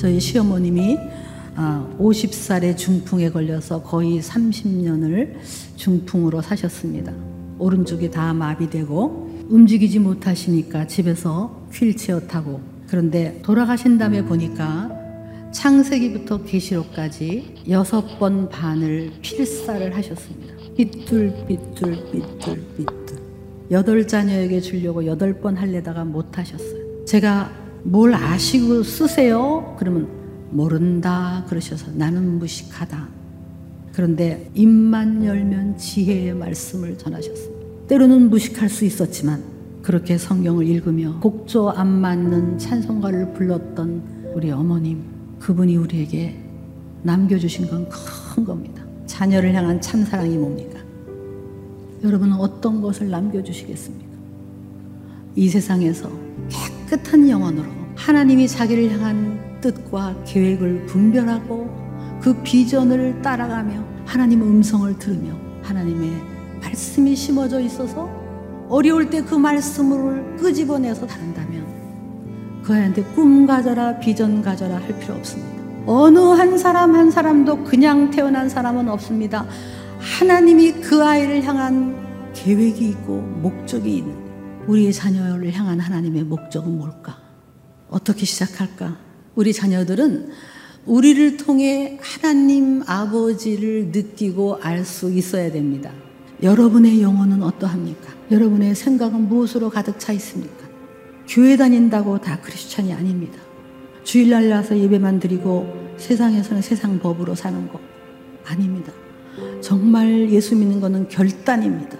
저희 시어머님이 50살에 아, 중풍에 걸려서 거의 30년을 중풍으로 사셨습니다. 오른쪽이 다 마비되고 움직이지 못하시니까 집에서 휠체어 타고 그런데 돌아가신 다음에 보니까 창세기부터 계시록까지 여섯 번 반을 필사를 하셨습니다. 삐뚤 삐뚤 삐뚤 삐뚤 여덟 자녀에게 주려고 여덟 번 할래다가 못 하셨어요. 제가 뭘 아시고 쓰세요? 그러면 모른다 그러셔서 나는 무식하다. 그런데 입만 열면 지혜의 말씀을 전하셨습니다. 때로는 무식할 수 있었지만 그렇게 성경을 읽으며 곡조 안 맞는 찬송가를 불렀던 우리 어머님 그분이 우리에게 남겨주신 건 큰 겁니다. 자녀를 향한 참 사랑이 뭡니까? 여러분은 어떤 것을 남겨주시겠습니까? 이 세상에서 깨끗한 영혼으로 하나님이 자기를 향한 뜻과 계획을 분별하고 그 비전을 따라가며 하나님의 음성을 들으며 하나님의 말씀이 심어져 있어서 어려울 때 그 말씀을 끄집어내서 다른다면 그 아이한테 꿈 가져라 비전 가져라 할 필요 없습니다. 어느 한 사람 한 사람도 그냥 태어난 사람은 없습니다. 하나님이 그 아이를 향한 계획이 있고 목적이 있는 우리의 자녀를 향한 하나님의 목적은 뭘까? 어떻게 시작할까? 우리 자녀들은 우리를 통해 하나님 아버지를 느끼고 알 수 있어야 됩니다. 여러분의 영혼은 어떠합니까? 여러분의 생각은 무엇으로 가득 차 있습니까? 교회 다닌다고 다 크리스찬이 아닙니다. 주일날 나서 예배만 드리고 세상에서는 세상 법으로 사는 거 아닙니다. 정말 예수 믿는 것은 결단입니다.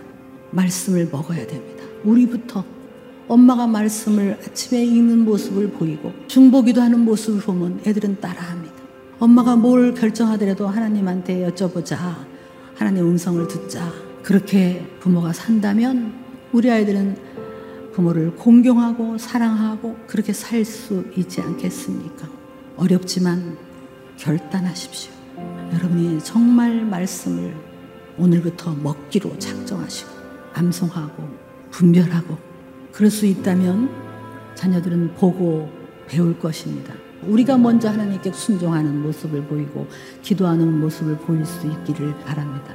말씀을 먹어야 됩니다. 우리부터 엄마가 말씀을 아침에 읽는 모습을 보이고 중보기도 하는 모습을 보면 애들은 따라합니다. 엄마가 뭘 결정하더라도 하나님한테 여쭤보자. 하나님 음성을 듣자. 그렇게 부모가 산다면 우리 아이들은 부모를 공경하고 사랑하고 그렇게 살 수 있지 않겠습니까? 어렵지만 결단하십시오. 여러분이 정말 말씀을 오늘부터 먹기로 작정하시고 암송하고 분별하고 그럴 수 있다면 자녀들은 보고 배울 것입니다. 우리가 먼저 하나님께 순종하는 모습을 보이고 기도하는 모습을 보일 수 있기를 바랍니다.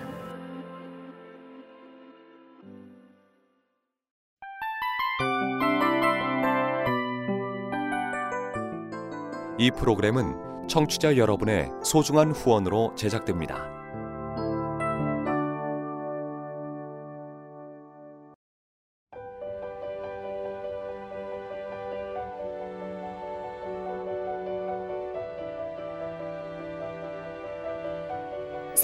이 프로그램은 청취자 여러분의 소중한 후원으로 제작됩니다.